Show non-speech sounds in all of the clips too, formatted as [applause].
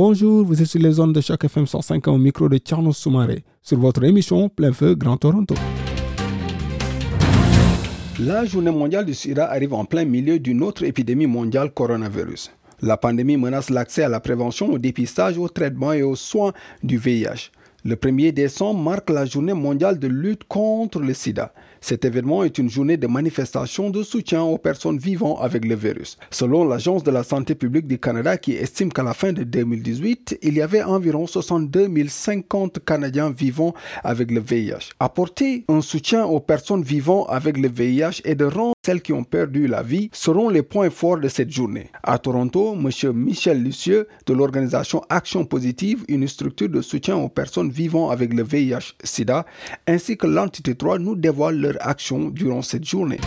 Bonjour, vous êtes sur les zones de chaque FM 105 au micro de Tierno Soumaré sur votre émission Plein Feu Grand Toronto. La journée mondiale du sida arrive en plein milieu d'une autre épidémie mondiale coronavirus. La pandémie menace l'accès à la prévention, au dépistage, au traitement et aux soins du VIH. Le 1er décembre marque la journée mondiale de lutte contre le sida. Cet événement est une journée de manifestation de soutien aux personnes vivant avec le virus. Selon l'Agence de la santé publique du Canada qui estime qu'à la fin de 2018, il y avait environ 62 050 Canadiens vivant avec le VIH. Apporter un soutien aux personnes vivant avec le VIH et de rendre celles qui ont perdu la vie seront les points forts de cette journée. À Toronto, M. Michel Lucieux de l'organisation Action Positive, une structure de soutien aux personnes vivant avec le VIH-Sida, ainsi que l'entité 3 nous dévoilent leur action durant cette journée.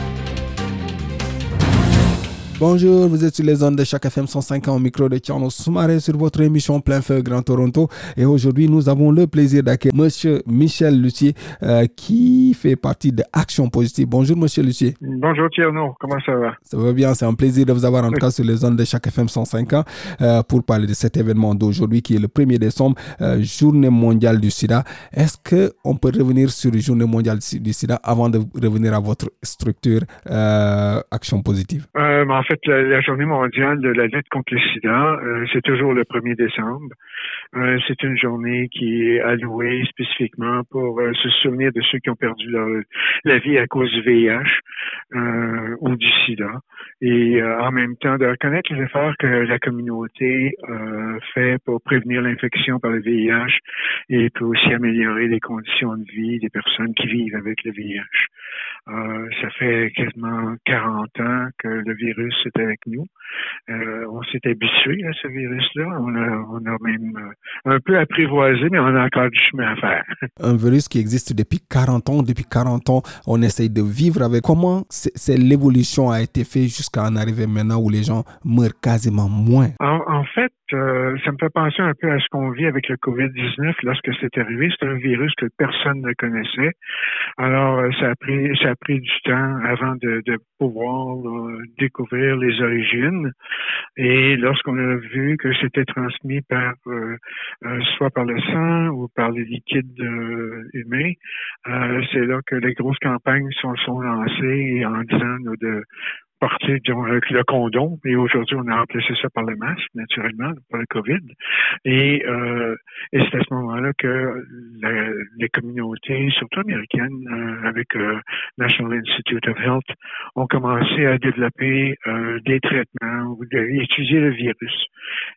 Bonjour, vous êtes sur les ondes de chaque FM 105 au micro de Tiano Soumaré sur votre émission Plein Feu Grand Toronto. Et aujourd'hui, nous avons le plaisir d'accueillir Monsieur Michel Lucier euh, qui fait partie de Action Positive. Bonjour, Monsieur Lucier. Bonjour, Tierno. Comment ça va? Ça va bien. C'est un plaisir de vous avoir en tout cas sur les ondes de chaque FM 105 euh, pour parler de cet événement d'aujourd'hui qui est le 1er décembre, euh, Journée mondiale du sida. Est-ce qu'on peut revenir sur la Journée mondiale du sida avant de revenir à votre structure Action Positive? en fait, la, journée mondiale de la lutte contre le sida, euh, c'est toujours le 1er décembre. Euh, c'est une journée qui est allouée spécifiquement pour euh, se souvenir de ceux qui ont perdu leur, la vie à cause du VIH ou du sida. Et en même temps, de reconnaître les efforts que la communauté fait pour prévenir l'infection par le VIH et peut aussi améliorer les conditions de vie des personnes qui vivent avec le VIH. ça fait quasiment 40 ans que le virus est avec nous. Euh, on s'est habitué à ce virus-là. On a, même euh, un peu apprivoisé, mais on a encore du chemin à faire. [laughs] Un virus qui existe depuis 40 ans. Depuis 40 ans, on essaye de vivre avec. Comment l'évolution a été faite jusqu'à en arriver maintenant où les gens meurent quasiment moins? en fait, euh, ça me fait penser un peu à ce qu'on vit avec le COVID-19 lorsque c'est arrivé. C'est un virus que personne ne connaissait. Alors, euh, ça a pris, du temps avant de, pouvoir découvrir les origines. Et lorsqu'on a vu que c'était transmis par euh, soit par le sang ou par les liquides humains, c'est là que les grosses campagnes sont, sont lancées en disant de parti avec le condom et aujourd'hui on a remplacé ça par le masque naturellement pour le Covid. Et, euh, et c'est à ce moment-là que les communautés surtout américaines euh, avec euh, National Institute of Health ont commencé à développer euh, des traitements ou d'étudier le virus.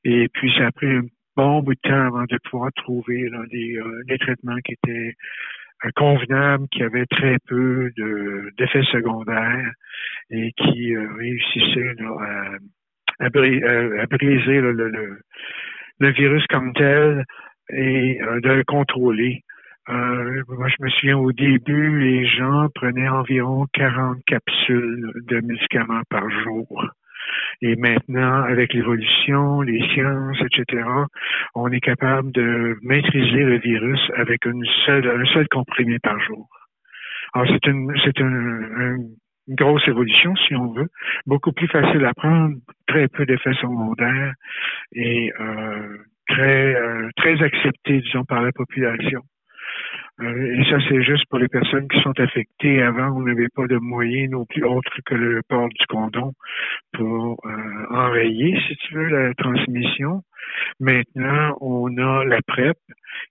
Et puis ça a pris un bon bout de temps avant de pouvoir trouver là, des traitements qui étaient convenable, qui avait très peu d'effets secondaires et qui euh, réussissait à, briser le, virus comme tel et euh, de le contrôler. Euh, moi, je me souviens au début, les gens prenaient environ 40 capsules de médicaments par jour. Et maintenant, avec l'évolution, les sciences, etc., on est capable de maîtriser le virus avec une seule, un seul comprimé par jour. Alors, c'est une, c'est une, grosse évolution, si on veut, beaucoup plus facile à prendre, très peu d'effets secondaires et euh, très, euh, très accepté, disons, par la population. Euh, et ça, c'est juste pour les personnes qui sont affectées. Avant, on n'avait pas de moyens non plus autre que le port du condom pour euh, enrayer, si tu veux, la transmission. Maintenant, on a la PrEP,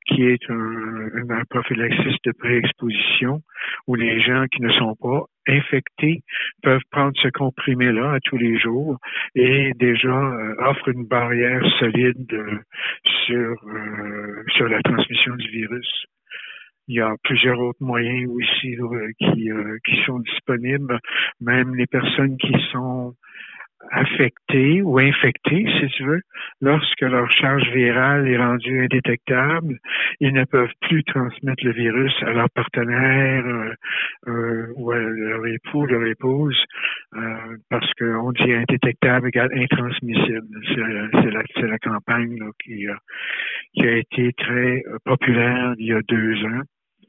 qui est un, un prophylaxis de préexposition, où les gens qui ne sont pas infectés peuvent prendre ce comprimé-là à tous les jours et déjà euh, offre une barrière solide sur, sur la transmission du virus. Il y a plusieurs autres moyens aussi qui, euh, qui sont disponibles. Même les personnes qui sont affectés ou infectés, si tu veux, lorsque leur charge virale est rendue indétectable, ils ne peuvent plus transmettre le virus à leur partenaire euh, euh, ou à leur époux, leur épouse, euh, parce qu'on dit indétectable égale intransmissible. C'est la, la, campagne qui, qui a été très populaire il y a deux ans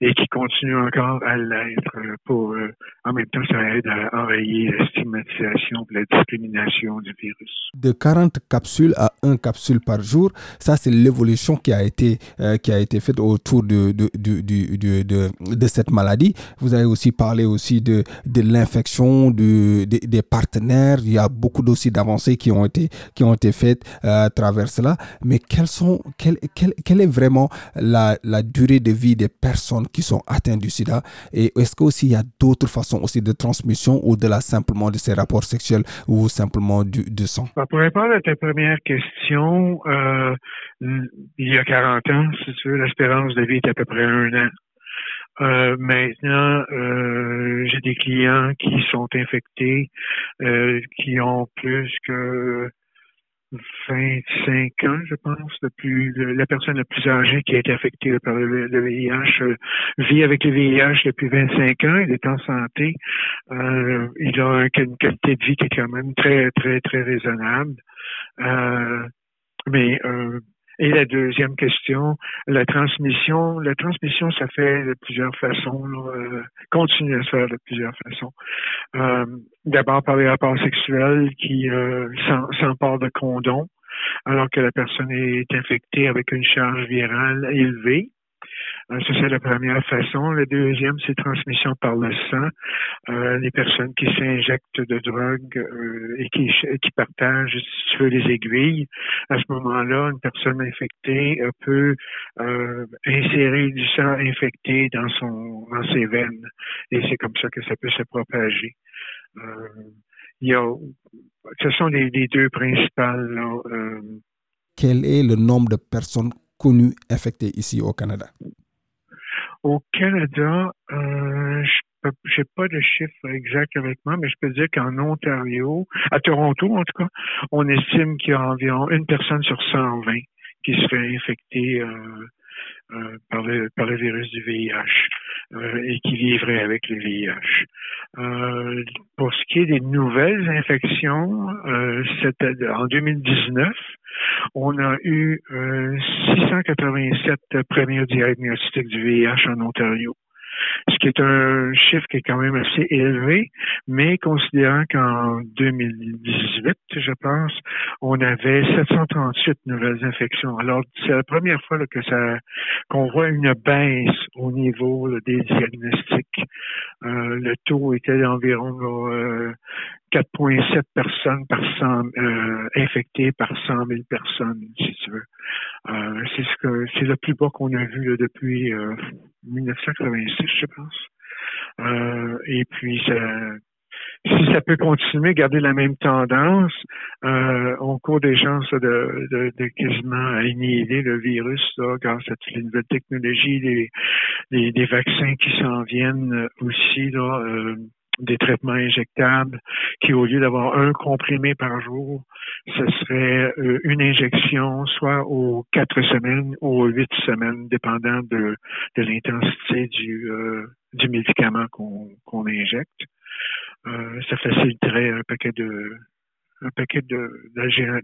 et qui continue encore à l'être pour, euh, en même temps, ça aide à enrayer la stigmatisation et la discrimination du virus. De 40 capsules à 1 capsule par jour, ça c'est l'évolution qui a été euh, qui a été faite autour de de, de, de, de, cette maladie. Vous avez aussi parlé aussi de, de l'infection de, des partenaires. Il y a beaucoup d'aussi d'avancées qui ont été qui ont été faites euh, à travers cela. Mais quelles sont quelle, quelle, quelle est vraiment la durée de vie des personnes qui sont atteints du sida Et est-ce qu'il y a d'autres façons aussi de transmission au-delà simplement de ces rapports sexuels ou simplement du, sang? Bah, pour répondre à ta première question, euh, il y a 40 ans, si tu veux, l'espérance de vie est à peu près un an. Euh, maintenant, euh, j'ai des clients qui sont infectés, qui ont plus que 25 ans, je pense, depuis la personne la plus âgée qui a été affectée par le, VIH euh, vit avec le VIH depuis 25 ans, il est en santé, euh, il a une qualité de vie qui est quand même très, très, très raisonnable. Euh, mais et la deuxième question, la transmission. La transmission, ça fait de plusieurs façons, euh, continue à se faire de plusieurs façons. Euh, d'abord par les rapports sexuels qui euh, s'emparent de condom, alors que la personne est infectée avec une charge virale élevée. Euh, ça, c'est la première façon. La deuxième, c'est transmission par le sang. Euh, les personnes qui s'injectent de drogue euh, et qui, qui partagent, si tu veux, les aiguilles. À ce moment-là, une personne infectée peut insérer du sang infecté dans son dans ses veines. Et c'est comme ça que ça peut se propager. il y a, ce sont les, les deux principales. Quel est le nombre de personnes connues infectées ici au Canada? Au Canada, euh, je n'ai pas de chiffre exact avec moi, mais je peux dire qu'en Ontario, à Toronto en tout cas, on estime qu'il y a environ une personne sur 120 qui se fait infecter euh, euh, par, le, virus du VIH euh, et qui vivrait avec le VIH. Pour ce qui est des nouvelles infections, en 2019, on a eu 687 premiers diagnostics du VIH en Ontario ce qui est un chiffre qui est quand même assez élevé, mais considérant qu'en 2018, je pense, on avait 738 nouvelles infections. Alors, c'est la première fois que ça qu'on voit une baisse au niveau des diagnostics. Euh, le taux était d'environ 4,7 personnes par 100 euh, infectées par 100 000 personnes, si tu veux. Euh, c'est ce que c'est le plus bas qu'on a vu depuis 1986, euh, je pense. Euh, et puis ça, si ça peut continuer, garder la même tendance, euh, on court des chances de, de, de quasiment annihiler le virus là, grâce à toutes les nouvelles technologies, des, vaccins qui s'en viennent aussi là. Euh, des traitements injectables qui, au lieu d'avoir un comprimé par jour, ce serait euh, une injection soit aux quatre semaines ou aux huit semaines, dépendant de, de l'intensité du, euh, du médicament qu'on injecte. Euh, ça faciliterait un paquet de un paquet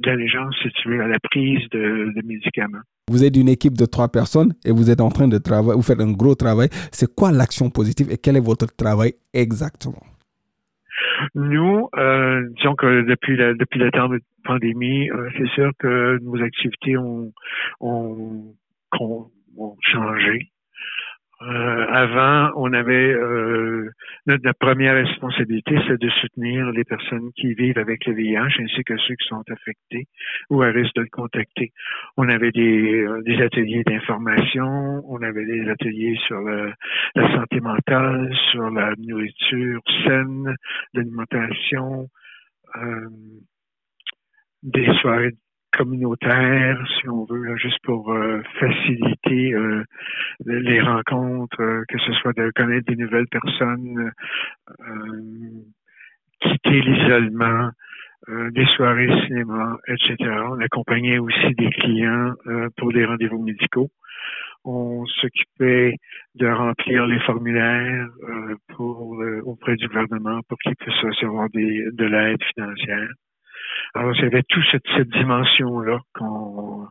d'allégeance, si tu veux, à la prise de, de, médicaments. Vous êtes une équipe de trois personnes et vous êtes en train de travailler, vous faites un gros travail. C'est quoi l'action positive et quel est votre travail exactement? Nous, euh, disons que depuis la, depuis la de pandémie, euh, c'est sûr que nos activités ont, ont, ont changé. Euh, avant, on avait euh, notre, première responsabilité, c'est de soutenir les personnes qui vivent avec le VIH ainsi que ceux qui sont affectés ou à risque de le contacter. On avait des, euh, des ateliers d'information, on avait des ateliers sur la santé mentale, sur la nourriture saine, l'alimentation, des soirées communautaire, si on veut, juste pour euh, faciliter euh, les rencontres, euh, que ce soit de connaître des nouvelles personnes, quitter l'isolement, des soirées cinéma, etc. On accompagnait aussi des clients pour des rendez-vous médicaux. On s'occupait de remplir les formulaires auprès du gouvernement pour qu'ils puissent recevoir de l'aide financière. Alors, il y avait toute cette, cette dimension-là qu'on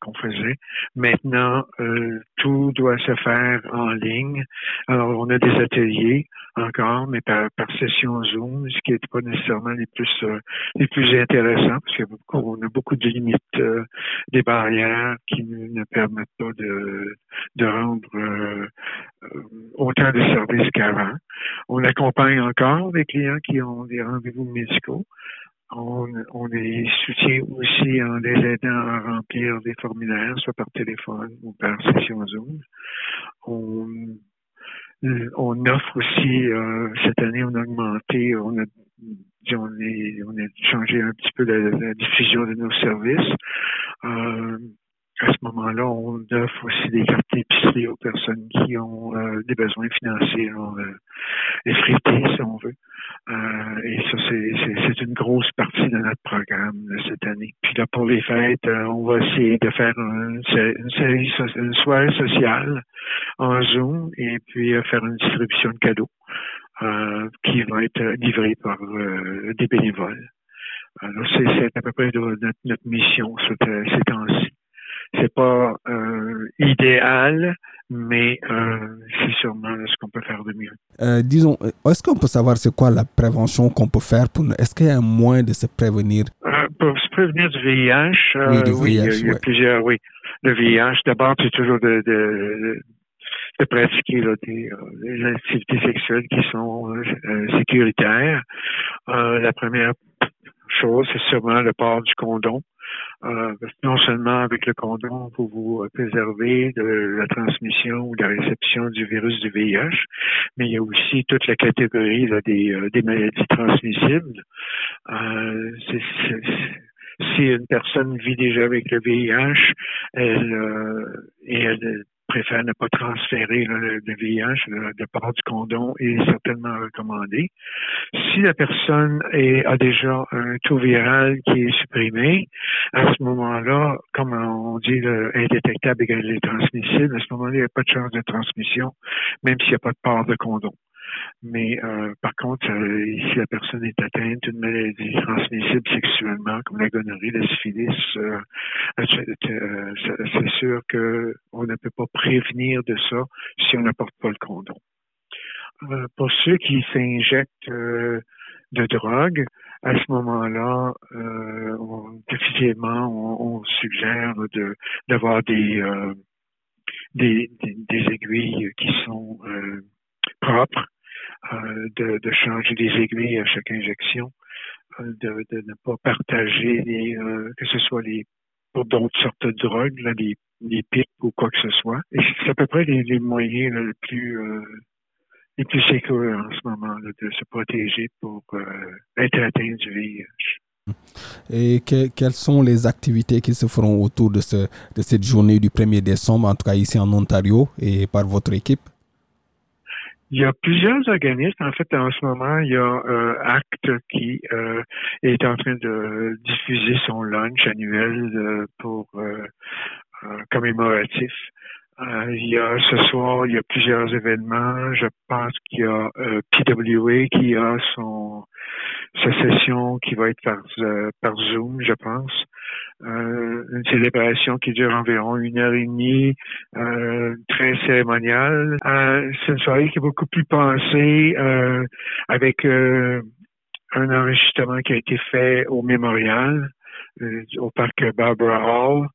qu'on faisait. Maintenant, euh, tout doit se faire en ligne. Alors, on a des ateliers encore, mais par, par session Zoom, ce qui n'est pas nécessairement les plus euh, les plus intéressants, parce qu'on a beaucoup de limites, euh, des barrières qui ne, permettent pas de, de rendre autant de services qu'avant. On accompagne encore des clients qui ont des rendez-vous médicaux. On, on les soutient aussi en les aidant à remplir des formulaires, soit par téléphone ou par session Zoom. On, on offre aussi, euh, cette année, on a augmenté, on a, on, on a changé un petit peu la, diffusion de nos services. Euh, à ce moment-là, on offre aussi des cartes d'épicerie aux personnes qui ont euh, des besoins financiers euh, effrités, si on veut. Euh, et ça, c'est une grosse partie de notre programme cette année. Puis là, pour les fêtes, euh, on va essayer de faire une, série, une soirée sociale en Zoom et puis euh, faire une distribution de cadeaux qui va être livrée par des bénévoles. Alors, c'est à peu près notre, notre mission ces temps-ci c'est pas euh, idéal, mais euh, c'est sûrement ce qu'on peut faire de mieux. Euh, disons, est-ce qu'on peut savoir c'est quoi la prévention qu'on peut faire pour Est-ce qu'il y a un moyen de se prévenir? Pour se prévenir du VIH, oui, il y a, plusieurs. Oui, le VIH. D'abord, c'est toujours de, de, de pratiquer des, activités sexuelles qui sont sécuritaires. la première chose, c'est sûrement le port du condom. Euh, non seulement avec le condom, vous vous préservez de la transmission ou de la réception du virus du VIH, mais il y a aussi toute la catégorie des, euh, des, maladies transmissibles. Euh, si une personne vit déjà avec le VIH, elle, euh, et elle préfère ne pas transférer le, VIH, le, port du condom est certainement recommandé. Si la personne est, a déjà un taux viral qui est supprimé, à ce moment-là, comme on dit, le indétectable égale transmissible, à ce moment-là, il n'y a pas de chance de transmission, même s'il n'y a pas de port de condom. Mais euh, par contre, euh, si la personne est atteinte d'une maladie transmissible sexuellement, comme la gonorrhée, la syphilis, euh, c'est sûr qu'on ne peut pas prévenir de ça si on n'apporte pas le condom. pour ceux qui s'injectent de drogue, à ce moment-là, on, on, suggère d'avoir des, aiguilles qui sont propres euh, de, de, changer des aiguilles à chaque injection, euh, de, ne pas partager les, euh, que ce soit les pour d'autres sortes de drogues, là, les, les pipes ou quoi que ce soit. Et c'est à peu près les, les moyens les plus les plus sécures en ce moment de se protéger pour être atteint du VIH. Et que, quelles sont les activités qui se feront autour de, ce, de cette journée du 1er décembre, en tout cas ici en Ontario et par votre équipe? Il y a plusieurs organismes. En fait, en ce moment, il y a euh, ACT qui euh, est en train de diffuser son lunch annuel euh, pour euh, commémoratif. il y a ce soir, il y a plusieurs événements. Je pense qu'il y a PWA qui a son sa session qui va être par, par Zoom, je pense. Euh, une célébration qui dure environ une heure et demie, euh, très cérémoniale. Euh, c'est une soirée qui est beaucoup plus pensée avec un enregistrement qui a été fait au mémorial, au parc Barbara Hall,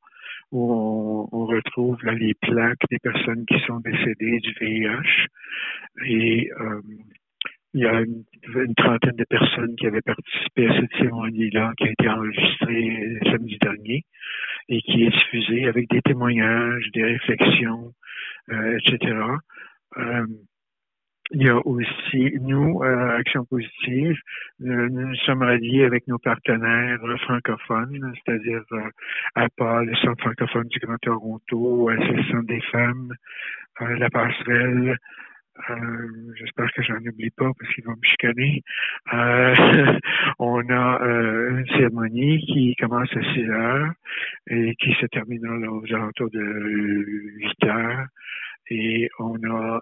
où on, retrouve les plaques des personnes qui sont décédées du VIH. Et il y a une, trentaine de personnes qui avaient participé à cette cérémonie-là, qui a été enregistrée samedi dernier et qui est diffusée avec des témoignages, des réflexions, euh, etc. Euh, il y a aussi, nous, euh, Action Positive, nous nous sommes ralliés avec nos partenaires francophones, c'est-à-dire APA, le Centre francophone du Grand Toronto, Association des femmes, la Passerelle, Euh, j'espère que j'en oublie pas parce qu'il va me chicaner. Euh, [laughs] on a euh, une cérémonie qui commence à 6 heures et qui se terminera aux alentours de 8 heures. Et on a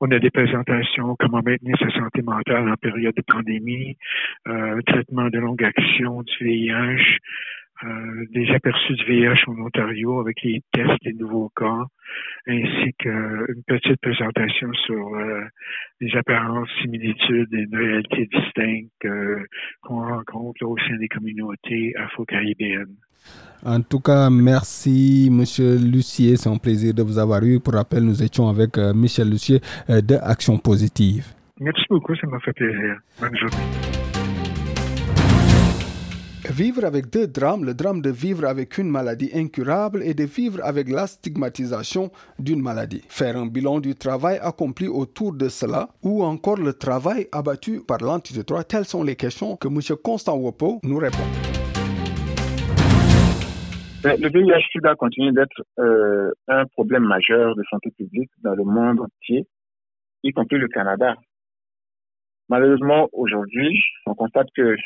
on a des présentations, comment maintenir sa santé mentale en période de pandémie, traitement de longue action du VIH, euh, des aperçus du VIH en Ontario avec les tests des nouveaux cas, ainsi qu'une petite présentation sur euh, les apparences, similitudes et une réalité distincte euh, qu'on rencontre au sein des communautés afro-caribéennes. En tout cas, merci Monsieur Lucier. C'est un plaisir de vous avoir eu. Pour rappel, nous étions avec Michel Lucier de Action Positive. Merci beaucoup, ça m'a fait plaisir. Bonne journée. Vivre avec deux drames, le drame de vivre avec une maladie incurable et de vivre avec la stigmatisation d'une maladie. Faire un bilan du travail accompli autour de cela ou encore le travail abattu par 3, telles sont les questions que M. Constant Wopo nous répond. Le VIH-Sida continue d'être euh, un problème majeur de santé publique dans le monde entier, y compris le Canada. Malheureusement, aujourd'hui, on constate que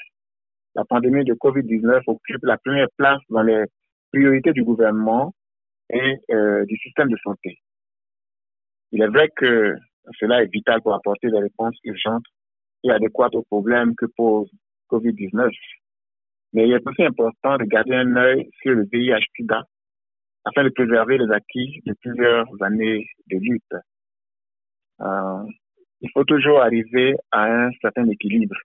la pandémie de COVID-19 occupe la première place dans les priorités du gouvernement et euh, du système de santé. Il est vrai que cela est vital pour apporter des réponses urgentes et adéquates aux problèmes que pose COVID-19. Mais il est aussi important de garder un œil sur le VIH-Sida afin de préserver les acquis de plusieurs années de lutte. Euh, il faut toujours arriver à un certain équilibre.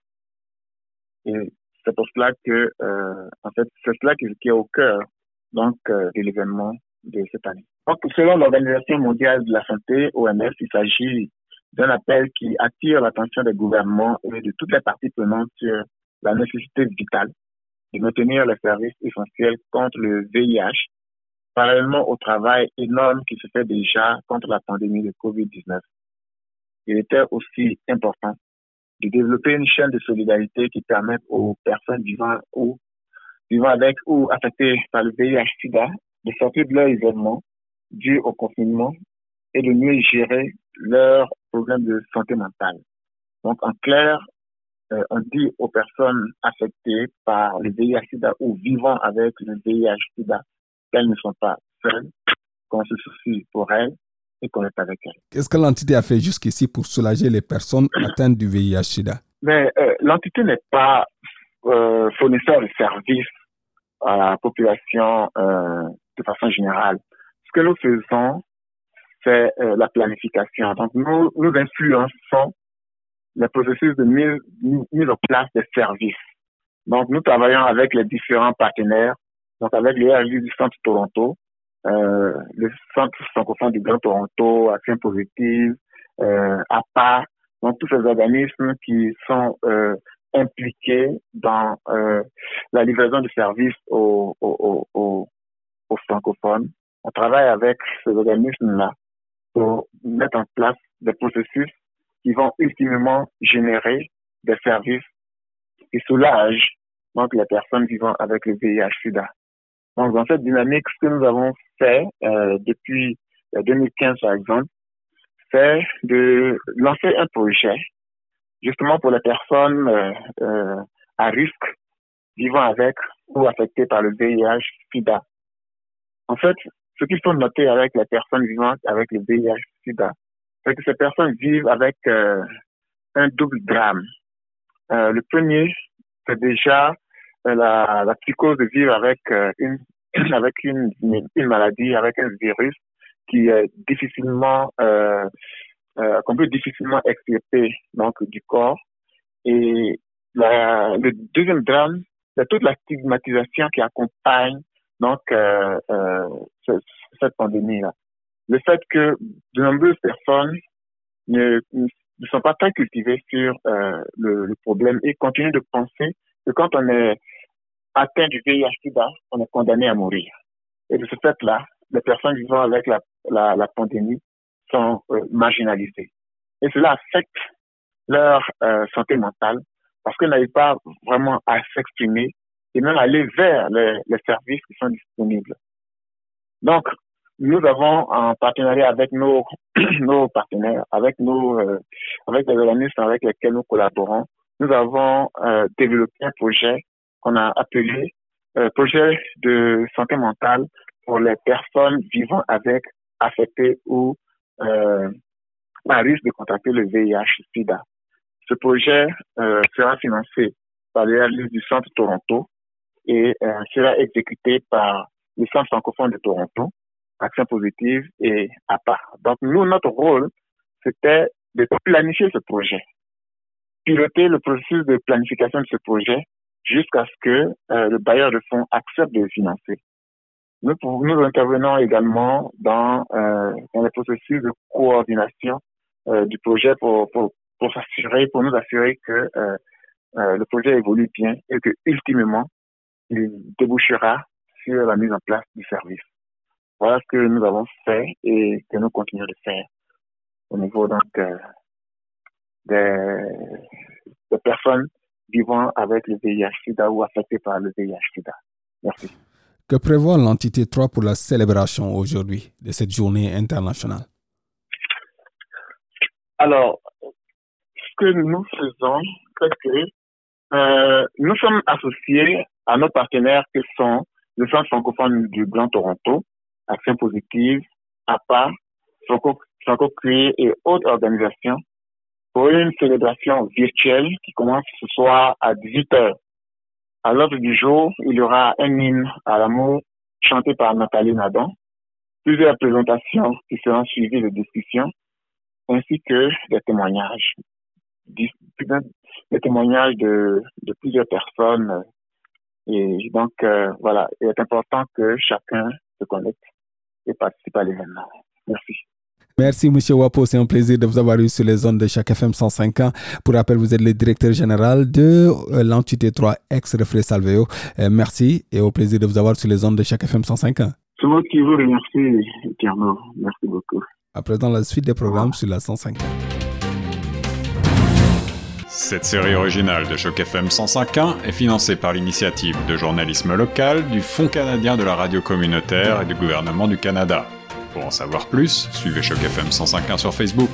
C'est pour cela que, euh, en fait, c'est cela qui, est au cœur donc euh, de l'événement de cette année. Selon l'Organisation mondiale de la santé, OMS, il s'agit d'un appel qui attire l'attention des gouvernements et de toutes les parties prenantes sur la nécessité vitale de maintenir les services essentiels contre le VIH, parallèlement au travail énorme qui se fait déjà contre la pandémie de COVID-19. Il était aussi important de développer une chaîne de solidarité qui permette aux personnes vivant ou vivant avec ou affectées par le VIH-Sida de sortir de leur isolement dû au confinement et de mieux gérer leurs problèmes de santé mentale. Donc, en clair, euh, on dit aux personnes affectées par le VIH-Sida ou vivant avec le VIH-Sida qu'elles ne sont pas seules, qu'on se soucie pour elles et avec elle. Qu'est-ce que l'entité a fait jusqu'ici pour soulager les personnes atteintes du VIH-Sida Mais euh, l'entité n'est pas euh, fournisseur de services à la population euh, de façon générale. Ce que nous faisons, c'est la planification. Donc, nous, nous influençons le processus de mise, mise en place des services. Donc, nous travaillons avec les différents partenaires, donc avec les RJ du Centre Toronto, euh, le Centre francophone du Grand Toronto, Action Positive, euh, APA, donc tous ces organismes qui sont euh, impliqués dans euh, la livraison de services aux, aux, aux, aux francophones. On travaille avec ces organismes-là pour mettre en place des processus qui vont ultimement générer des services qui soulagent donc les personnes vivant avec le VIH-Sida. Donc, dans cette dynamique, ce que nous avons fait euh, depuis 2015, euh, par exemple, c'est de lancer un projet justement pour les personnes euh, euh, à risque vivant avec ou affectées par le VIH-Sida. En fait, ce qu'il faut noter avec les personnes vivant avec le VIH-Sida, c'est que ces personnes vivent avec euh, un double drame. Euh, le premier, c'est déjà la, la psychose de vivre avec euh, une [clears throat] avec une, maladie, avec un virus qui est difficilement euh, euh, qu'on peut difficilement extirper donc du corps. Et le deuxième drame, c'est toute la stigmatisation qui accompagne donc euh, euh, cette pandémie-là. Le fait que de nombreuses personnes ne, ne sont pas très cultivées sur euh, le, problème et continuent de penser que quand on est atteint du VIH-Sida, on est condamné à mourir. Et de ce fait-là, les personnes vivant avec la, la, pandémie sont euh, marginalisées. Et cela affecte leur euh, santé mentale parce qu'elles n'arrivent pas vraiment à s'exprimer et même aller vers les, les, services qui sont disponibles. Donc, nous avons en partenariat avec nos, [clears throat] nos partenaires, avec nos, euh, avec les organismes avec lesquels nous collaborons, nous avons euh, développé un projet qu'on a appelé euh, projet de santé mentale pour les personnes vivant avec affectés ou euh, à risque de contracter le VIH/SIDA. Ce projet euh, sera financé par les du Centre Toronto et sera exécuté par le Centre francophone de Toronto, Action positive et APA. Donc nous, notre rôle, c'était de planifier ce projet, piloter le processus de planification de ce projet jusqu'à ce que euh, le bailleur de fonds accepte de le financer. Nous, nous intervenons également dans, euh, dans le processus de coordination euh, du projet pour, pour, pour s'assurer, pour nous assurer que euh, euh, le projet évolue bien et que ultimement il débouchera sur la mise en place du service. Voilà ce que nous avons fait et que nous continuons de faire au niveau donc euh, des, des personnes vivant avec le VIH-Sida ou affectées par le VIH-Sida. Merci. Que prévoit l'entité 3 pour la célébration aujourd'hui de cette journée internationale? Alors, ce que nous faisons, c'est que euh, nous sommes associés à nos partenaires qui sont le Centre francophone du Grand Toronto, Action Positive, APA, Franco, Franco et autres organisations pour une célébration virtuelle qui commence ce soir à 18 h À l'ordre du jour, il y aura un hymne à l'amour chanté par Nathalie Nadan, plusieurs présentations qui seront suivies de discussions, ainsi que des témoignages, des témoignages de, de plusieurs personnes. Et donc, euh, voilà, il est important que chacun se connecte et participe à l'événement. Merci. Merci, M. Wapo. C'est un plaisir de vous avoir eu sur les zones de chaque FM 105 ans. Pour rappel, vous êtes le directeur général de euh, l'entité 3 ex-reflet Salveo. Euh, merci et au plaisir de vous avoir sur les zones de chaque FM 105 ans. C'est moi qui vous remercie, Tierno. Merci beaucoup. À présent, la suite des programmes sur la 105 Cette série originale de Choc FM 105.1 est financée par l'initiative de journalisme local du Fonds canadien de la radio communautaire et du gouvernement du Canada. Pour en savoir plus, suivez Choc FM 105.1 sur Facebook.